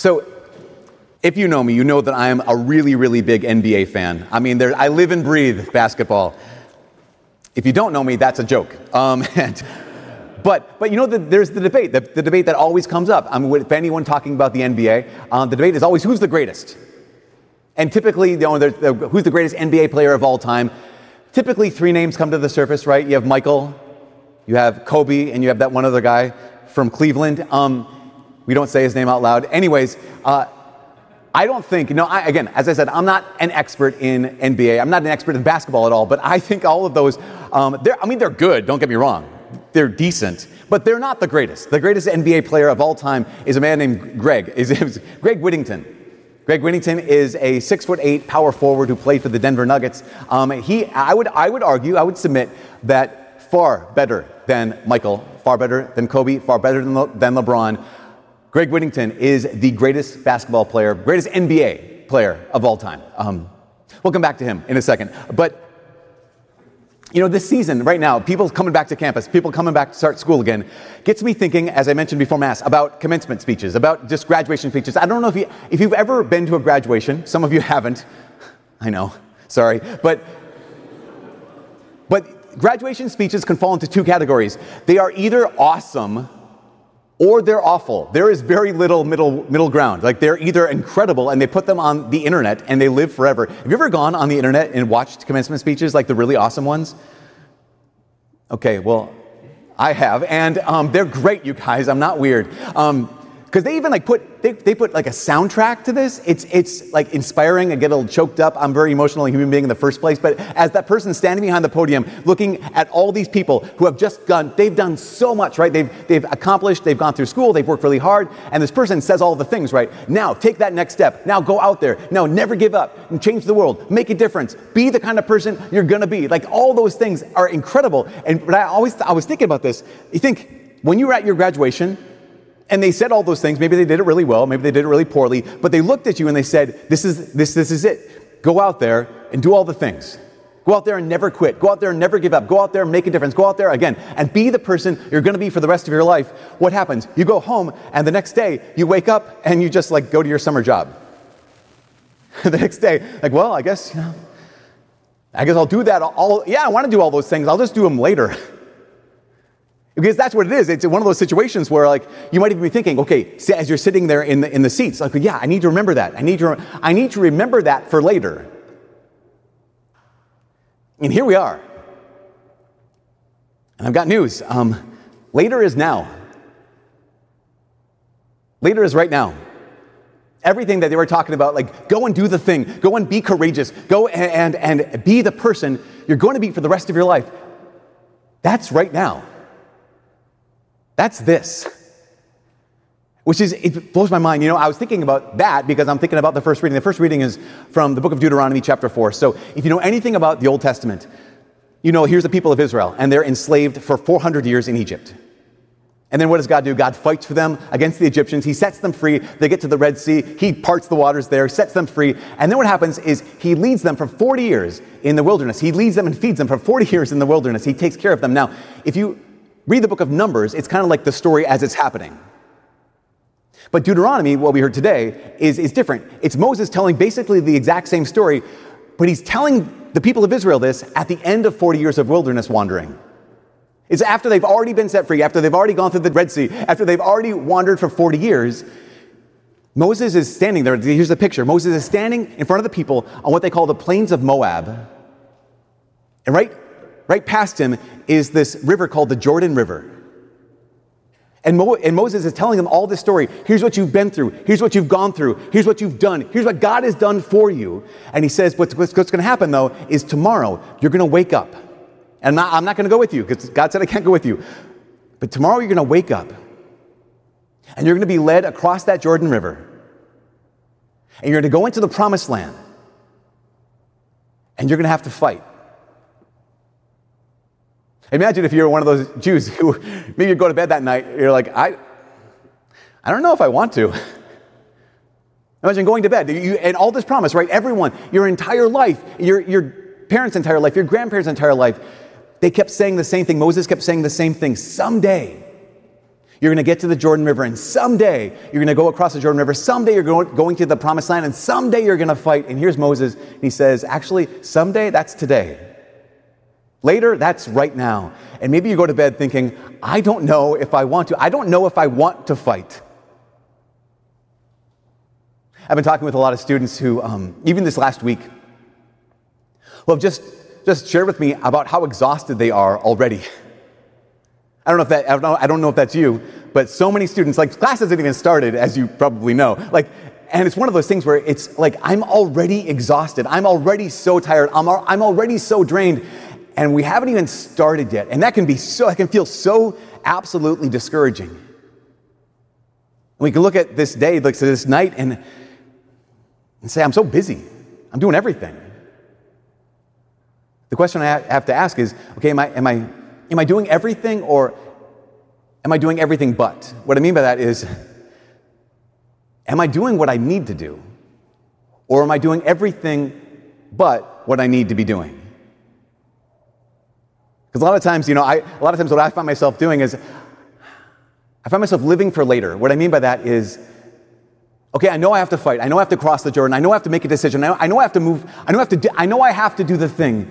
So, if you know me, you know that I am a really, really big NBA fan. I mean, there, I live and breathe basketball. If you don't know me, that's a joke. Um, and, but, but you know, the, there's the debate, the, the, debate that always comes up. I mean, if anyone talking about the NBA, uh, the debate is always who's the greatest? And typically, you know, the, who's the greatest NBA player of all time? Typically, three names come to the surface, right? You have Michael, you have Kobe, and you have that one other guy from Cleveland. Um, we don't say his name out loud. Anyways, uh, I don't think, no, I, again, as I said, I'm not an expert in NBA. I'm not an expert in basketball at all, but I think all of those, um, I mean, they're good, don't get me wrong. They're decent, but they're not the greatest. The greatest NBA player of all time is a man named Greg, is, Greg Whittington. Greg Whittington is a six foot eight power forward who played for the Denver Nuggets. Um, he, I would, I would argue, I would submit that far better than Michael, far better than Kobe, far better than, Le, than LeBron. Greg Whittington is the greatest basketball player, greatest NBA player of all time. Um, we'll come back to him in a second. But, you know, this season, right now, people coming back to campus, people coming back to start school again, gets me thinking, as I mentioned before Mass, about commencement speeches, about just graduation speeches. I don't know if, you, if you've ever been to a graduation, some of you haven't. I know, sorry. But, but graduation speeches can fall into two categories. They are either awesome or they're awful. There is very little middle, middle ground. Like they're either incredible and they put them on the internet and they live forever. Have you ever gone on the internet and watched commencement speeches, like the really awesome ones? Okay, well, I have, and um, they're great, you guys. I'm not weird. Um, because they even like put they, they put like a soundtrack to this. It's it's like inspiring i get a little choked up. I'm very emotional human being in the first place but as that person standing behind the podium looking at all these people who have just done they've done so much right? They've they've accomplished they've gone through school they've worked really hard and this person says all the things right? Now take that next step. Now go out there. Now never give up and change the world. Make a difference. Be the kind of person you're gonna be. Like all those things are incredible. And but i always i was thinking about this. You think when you were at your graduation and they said all those things. Maybe they did it really well, maybe they did it really poorly, but they looked at you and they said, This is, this, this is it. Go out there and do all the things. Go out there and never quit. Go out there and never give up. Go out there and make a difference. Go out there again and be the person you're going to be for the rest of your life. What happens? You go home and the next day you wake up and you just like go to your summer job. the next day, like, well, I guess, you know, I guess I'll do that. All, yeah, I want to do all those things. I'll just do them later. Because that's what it is. It's one of those situations where, like, you might even be thinking, okay, as you're sitting there in the, in the seats, like, yeah, I need to remember that. I need to, I need to remember that for later. And here we are. And I've got news. Um, later is now. Later is right now. Everything that they were talking about, like, go and do the thing, go and be courageous, go and, and, and be the person you're going to be for the rest of your life. That's right now. That's this. Which is, it blows my mind. You know, I was thinking about that because I'm thinking about the first reading. The first reading is from the book of Deuteronomy, chapter 4. So if you know anything about the Old Testament, you know, here's the people of Israel, and they're enslaved for 400 years in Egypt. And then what does God do? God fights for them against the Egyptians. He sets them free. They get to the Red Sea. He parts the waters there, sets them free. And then what happens is he leads them for 40 years in the wilderness. He leads them and feeds them for 40 years in the wilderness. He takes care of them. Now, if you read the book of Numbers, it's kind of like the story as it's happening. But Deuteronomy, what we heard today, is, is different. It's Moses telling basically the exact same story, but he's telling the people of Israel this at the end of 40 years of wilderness wandering. It's after they've already been set free, after they've already gone through the Red Sea, after they've already wandered for 40 years. Moses is standing there. Here's the picture Moses is standing in front of the people on what they call the plains of Moab. And right Right past him is this river called the Jordan River. And, Mo- and, Moses is telling them all this story. Here's what you've been through. Here's what you've gone through. Here's what you've done. Here's what God has done for you. And he says, what's, what's, what's going to happen though is tomorrow you're going to wake up. And I'm not going to go with you because God said I can't go with you. But tomorrow you're going to wake up and you're going to be led across that Jordan River. And you're going to go into the promised land. And you're going to have to fight. Imagine if you're one of those Jews who maybe you go to bed that night, you're like, I, I don't know if I want to. Imagine going to bed you, and all this promise, right? Everyone, your entire life, your, your parents' entire life, your grandparents' entire life, they kept saying the same thing. Moses kept saying the same thing. Someday, You're going to get to the Jordan River, and someday you're going to go across the Jordan River. Someday you're going, going to the promised land, and someday you're going to fight. And here's Moses. And he says, Actually, someday, that's today. Later, that's right now. And maybe you go to bed thinking, I don't know if I want to. I don't know if I want to fight. I've been talking with a lot of students who, um, even this last week, who have just, just shared with me about how exhausted they are already. I don't know if that, I don't know, I don't know if that's you, but so many students, like class hasn't even started, as you probably know. Like, and it's one of those things where it's like, I'm already exhausted. I'm already so tired. I'm, I'm already so drained. And we haven't even started yet. And that can be so, that can feel so absolutely discouraging. We can look at this day, look at this night, and and say, I'm so busy. I'm doing everything. The question I have to ask is okay, am I, am I, am I doing everything or am I doing everything but? What I mean by that is, am I doing what I need to do? Or am I doing everything but what I need to be doing? Because a lot of times, you know, I, a lot of times what I find myself doing is I find myself living for later. What I mean by that is Okay, I know I have to fight. I know I have to cross the Jordan. I know I have to make a decision. I know I, know I have to move. I know I have to do, I know I have to do the thing.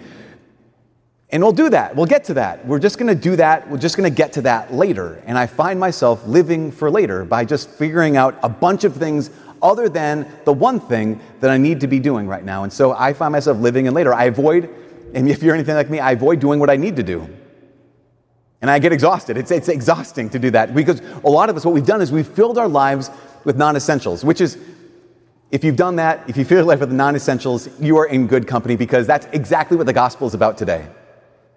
And we'll do that. We'll get to that. We're just going to do that. We're just going to get to that later. And I find myself living for later by just figuring out a bunch of things other than the one thing that I need to be doing right now. And so I find myself living in later. I avoid, and if you're anything like me, I avoid doing what I need to do. And I get exhausted. It's, it's exhausting to do that because a lot of us, what we've done is we've filled our lives with non essentials, which is, if you've done that, if you fill your life with non essentials, you are in good company because that's exactly what the gospel is about today.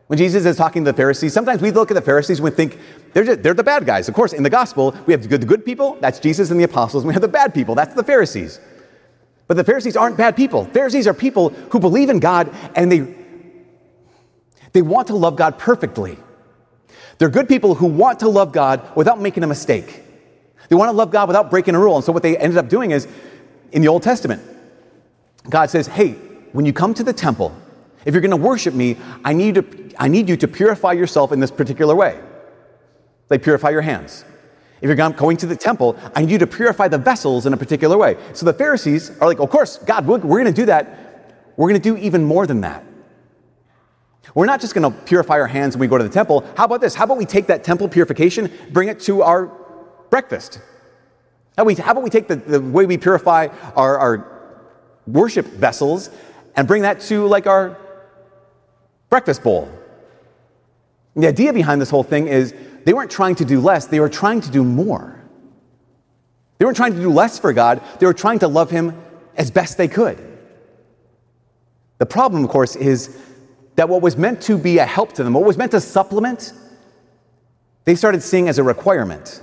When Jesus is talking to the Pharisees, sometimes we look at the Pharisees and we think they're, just, they're the bad guys. Of course, in the gospel, we have the good, the good people, that's Jesus and the apostles, and we have the bad people, that's the Pharisees. But the Pharisees aren't bad people. Pharisees are people who believe in God and they, they want to love God perfectly. They're good people who want to love God without making a mistake. They want to love God without breaking a rule. And so what they ended up doing is in the Old Testament, God says, hey, when you come to the temple, if you're going to worship me, I need, to, I need you to purify yourself in this particular way. They purify your hands. If you're going to the temple, I need you to purify the vessels in a particular way. So the Pharisees are like, of course, God, we're, we're going to do that. We're going to do even more than that. We're not just going to purify our hands when we go to the temple. How about this? How about we take that temple purification, bring it to our breakfast? How, about we take the, the way we purify our, our worship vessels and bring that to like our breakfast bowl? The idea behind this whole thing is they weren't trying to do less, they were trying to do more. They weren't trying to do less for God, they were trying to love Him as best they could. The problem, of course, is that what was meant to be a help to them, what was meant to supplement, they started seeing as a requirement.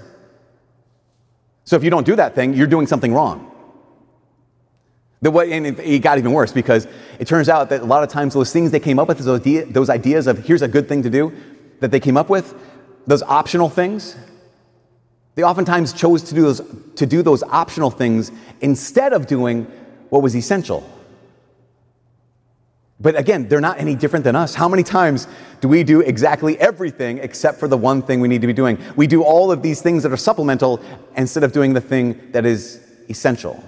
So if you don't do that thing, you're doing something wrong. The way, and it got even worse because it turns out that a lot of times those things they came up with, those, idea, those ideas of here's a good thing to do that they came up with, those optional things, they oftentimes chose to do those, to do those optional things instead of doing what was essential. But again, they're not any different than us. How many times do we do exactly everything except for the one thing we need to be doing? We do all of these things that are supplemental instead of doing the thing that is essential.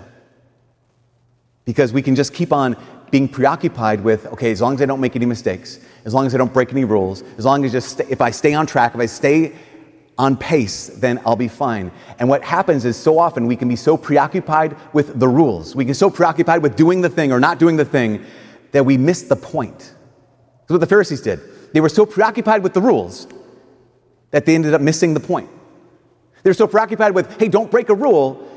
Because we can just keep on being preoccupied with, okay, as long as I don't make any mistakes, as long as I don't break any rules, as long as just if I stay on track, if I stay on pace, then I'll be fine. And what happens is so often we can be so preoccupied with the rules. We get so preoccupied with doing the thing or not doing the thing that we missed the point. That's what the Pharisees did. They were so preoccupied with the rules that they ended up missing the point. They were so preoccupied with, hey, don't break a rule,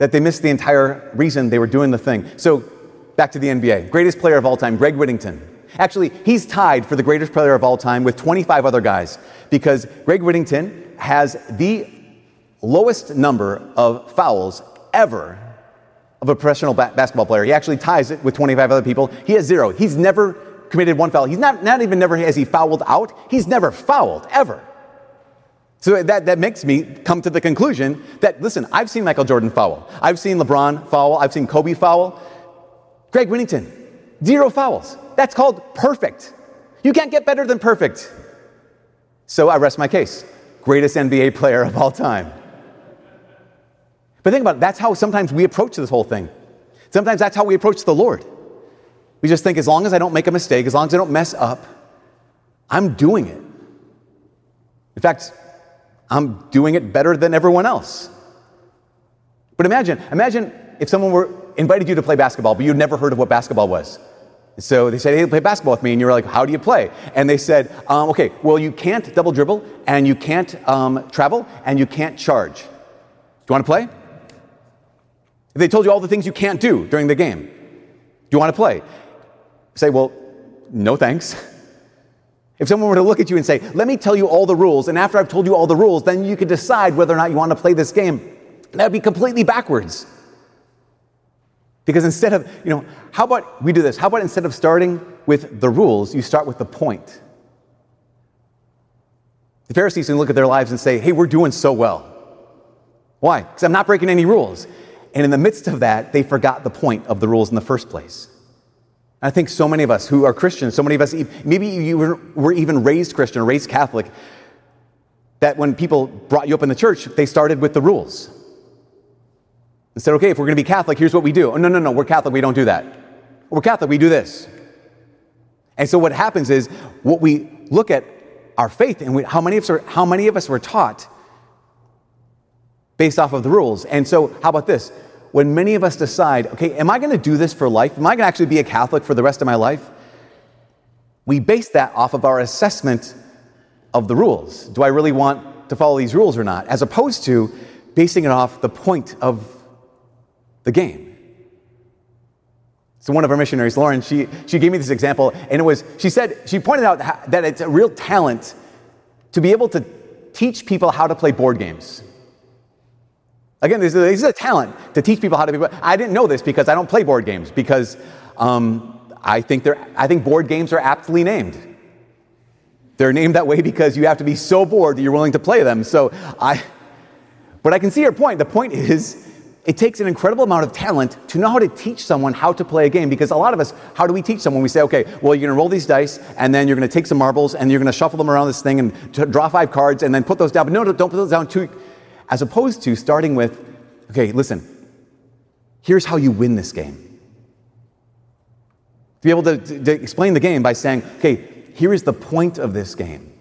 that they missed the entire reason they were doing the thing. So, back to the NBA. Greatest player of all time, Greg Whittington. Actually, he's tied for the greatest player of all time with 25 other guys because Greg Whittington has the lowest number of fouls ever of a professional ba- basketball player. He actually ties it with 25 other people. He has zero. He's never committed one foul. He's not, not even never has he fouled out. He's never fouled, ever. So that, that makes me come to the conclusion that, listen, I've seen Michael Jordan foul. I've seen LeBron foul. I've seen Kobe foul. Greg Whittington, zero fouls. That's called perfect. You can't get better than perfect. So I rest my case. greatest NBA player of all time. But think about it, that's how sometimes we approach this whole thing. Sometimes that's how we approach the Lord. We just think as long as I don't make a mistake, as long as I don't mess up, I'm doing it. In fact, I'm doing it better than everyone else. But imagine, imagine if someone were invited you to play basketball, but you'd never heard of what basketball was. So they said, hey, play basketball with me. And you were like, how do you play? And they said, um, okay, well, you can't double dribble, and you can't um, travel, and you can't charge. Do you want to play? If they told you all the things you can't do during the game, do you want to play? Say, well, no thanks. If someone were to look at you and say, let me tell you all the rules, and after I've told you all the rules, then you could decide whether or not you want to play this game, that would be completely backwards. Because instead of, you know, how about we do this? How about instead of starting with the rules, you start with the point? The Pharisees can look at their lives and say, hey, we're doing so well. Why? Because I'm not breaking any rules. And in the midst of that, they forgot the point of the rules in the first place. I think so many of us who are Christians, so many of us, maybe you were, even raised Christian or raised Catholic, that when people brought you up in the church, they started with the rules. And said, okay, if we're going to be Catholic, here's what we do. Oh, no, no, no, we're Catholic, we don't do that. We're Catholic, we do this. And so what happens is, what we look at our faith and we, how, many of us are, how many of us were taught based off of the rules. And so, how about this? when many of us decide, okay, am I going to do this for life? Am I going to actually be a Catholic for the rest of my life? We base that off of our assessment of the rules. Do I really want to follow these rules or not? As opposed to basing it off the point of the game. So one of our missionaries, Lauren, she, she gave me this example, and it was, she said, she pointed out that it's a real talent to be able to teach people how to play board games. Again, this is, a talent to teach people how to be. I didn't know this because I don't play board games because um, I think they're. I think board games are aptly named. They're named that way because you have to be so bored that you're willing to play them. So I. But I can see your point. The point is, it takes an incredible amount of talent to know how to teach someone how to play a game because a lot of us, how do we teach someone? We say, okay, well, you're going to roll these dice and then you're going to take some marbles and you're going to shuffle them around this thing and draw five cards and then put those down. But no, don't put those down too as opposed to starting with, okay, listen, here's how you win this game. To be able to, to, to explain the game by saying, okay, here is the point of this game.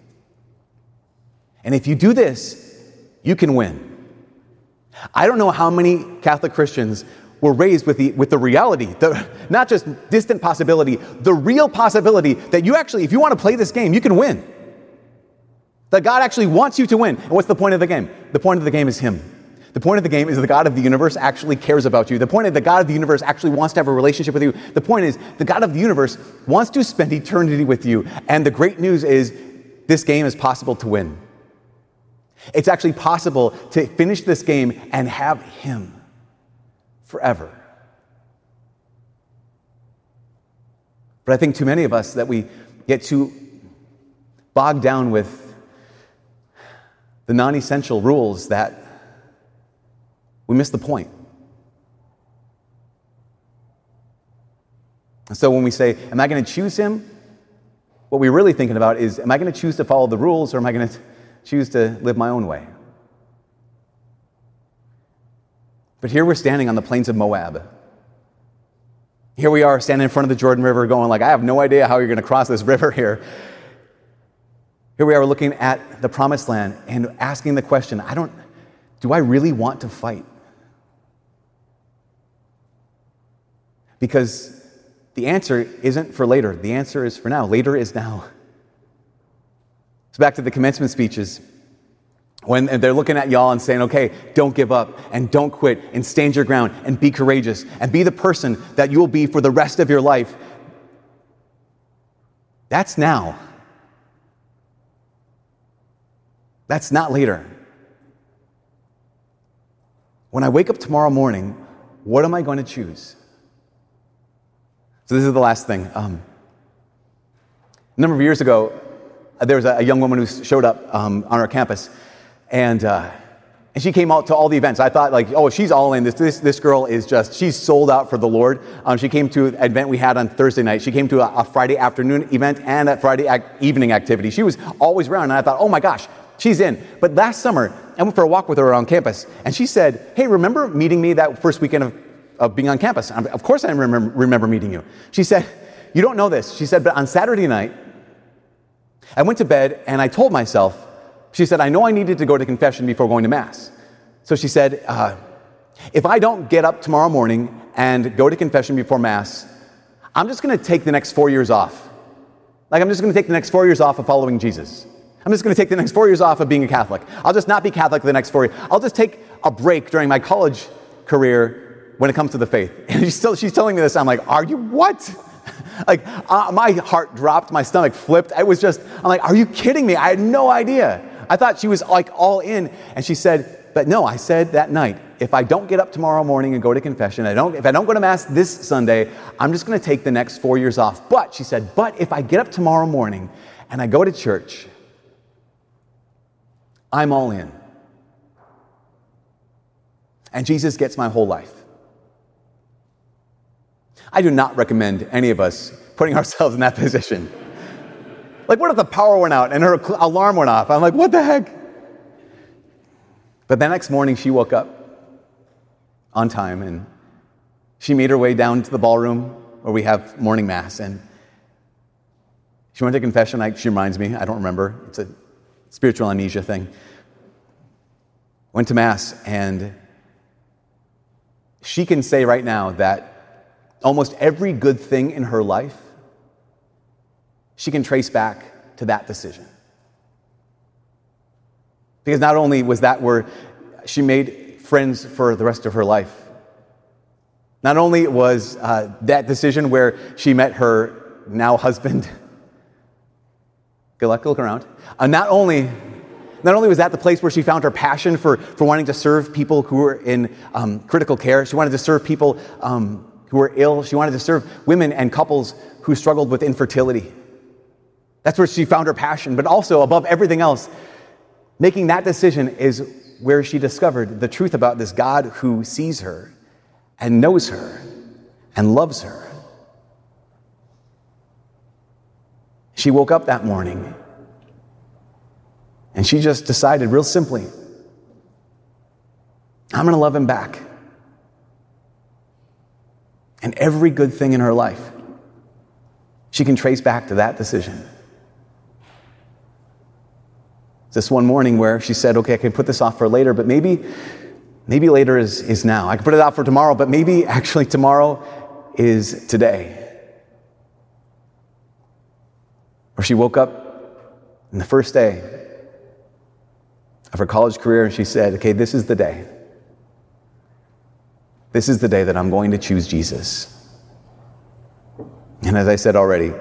And if you do this, you can win. I don't know how many Catholic Christians were raised with the, with the reality, the, not just distant possibility, the real possibility that you actually, if you want to play this game, you can win. That God actually wants you to win. And what's the point of the game? The point of the game is Him. The point of the game is the God of the universe actually cares about you. The point is the God of the universe actually wants to have a relationship with you. The point is the God of the universe wants to spend eternity with you. And the great news is this game is possible to win. It's actually possible to finish this game and have Him forever. But I think too many of us that we get too bogged down with the non essential rules that we miss the point. So when we say, Am I going to choose him? What we're really thinking about is, Am I going to choose to follow the rules or am I going to choose to live my own way? But here we're standing on the plains of Moab. Here we are standing in front of the Jordan River going like, I have no idea how you're going to cross this river here. Here we are looking at the promised land and asking the question I don't, do I really want to fight? Because the answer isn't for later, the answer is for now. Later is now. So back to the commencement speeches. When they're looking at y'all and saying, okay, don't give up and don't quit and stand your ground and be courageous and be the person that you will be for the rest of your life. That's now. That's not later. When I wake up tomorrow morning, what am I going to choose? So, this is the last thing. Um, a number of years ago, there was a, young woman who showed up um, on our campus, and, uh, and she came out to all the events. I thought, like, oh, she's all in. This, this, this girl is just, she's sold out for the Lord. Um, she came to an event we had on Thursday night. She came to a, a Friday afternoon event and a Friday ac- evening activity. She was always around, and I thought, oh my gosh, She's in. But last summer, I went for a walk with her around campus, and she said, Hey, remember meeting me that first weekend of, of being on campus? I'm, of course I remember, remember meeting you. She said, You don't know this. She said, But on Saturday night, I went to bed and I told myself, she said, I know I needed to go to confession before going to Mass. So she said, uh, if I don't get up tomorrow morning and go to confession before Mass, I'm just going to take the next four years off. Like, I'm just going to take the next four years off of following Jesus. I'm just going to take the next four years off of being a Catholic. I'll just not be Catholic the next four years. I'll just take a break during my college career when it comes to the faith. And she's, still, she's telling me this. I'm like, are you what? like, uh, my heart dropped, my stomach flipped. I was just, I'm like, are you kidding me? I had no idea. I thought she was like all in. And she said, but no, I said that night, if I don't get up tomorrow morning and go to confession, I don't, if I don't go to Mass this Sunday, I'm just going to take the next four years off. But, she said, but if I get up tomorrow morning and I go to church, I'm all in. And Jesus gets my whole life. I do not recommend any of us putting ourselves in that position. like, what if the power went out and her alarm went off? I'm like, what the heck? But the next morning, she woke up on time and she made her way down to the ballroom where we have morning mass. And she went to confession. I, she reminds me, I don't remember. It's a spiritual amnesia thing. Went to mass, and she can say right now that almost every good thing in her life, she can trace back to that decision. Because not only was that where she made friends for the rest of her life, not only was uh, that decision where she met her now husband, good luck, look around, uh, not only not only was that the place where she found her passion for, for wanting to serve people who were in um, critical care, she wanted to serve people um, who were ill. She wanted to serve women and couples who struggled with infertility. That's where she found her passion. But also, above everything else, making that decision is where she discovered the truth about this God who sees her and knows her and loves her. She woke up that morning and she just decided, real simply, I'm going to love him back and every good thing in her life, she can trace back to that decision. This one morning where she said, okay, I can put this off for later, but maybe, maybe later is, is now. I can put it out for tomorrow, but maybe actually tomorrow is today. Or she woke up in the first day of her college career and she said, okay, this is the day. This is the day that I'm going to choose Jesus. And as I said already,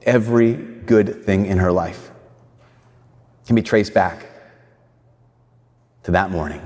every good thing in her life can be traced back to that morning.